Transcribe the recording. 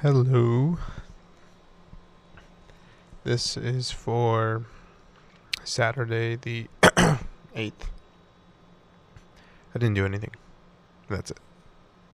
Hello. This is for Saturday the 8th. I didn't do anything. That's it.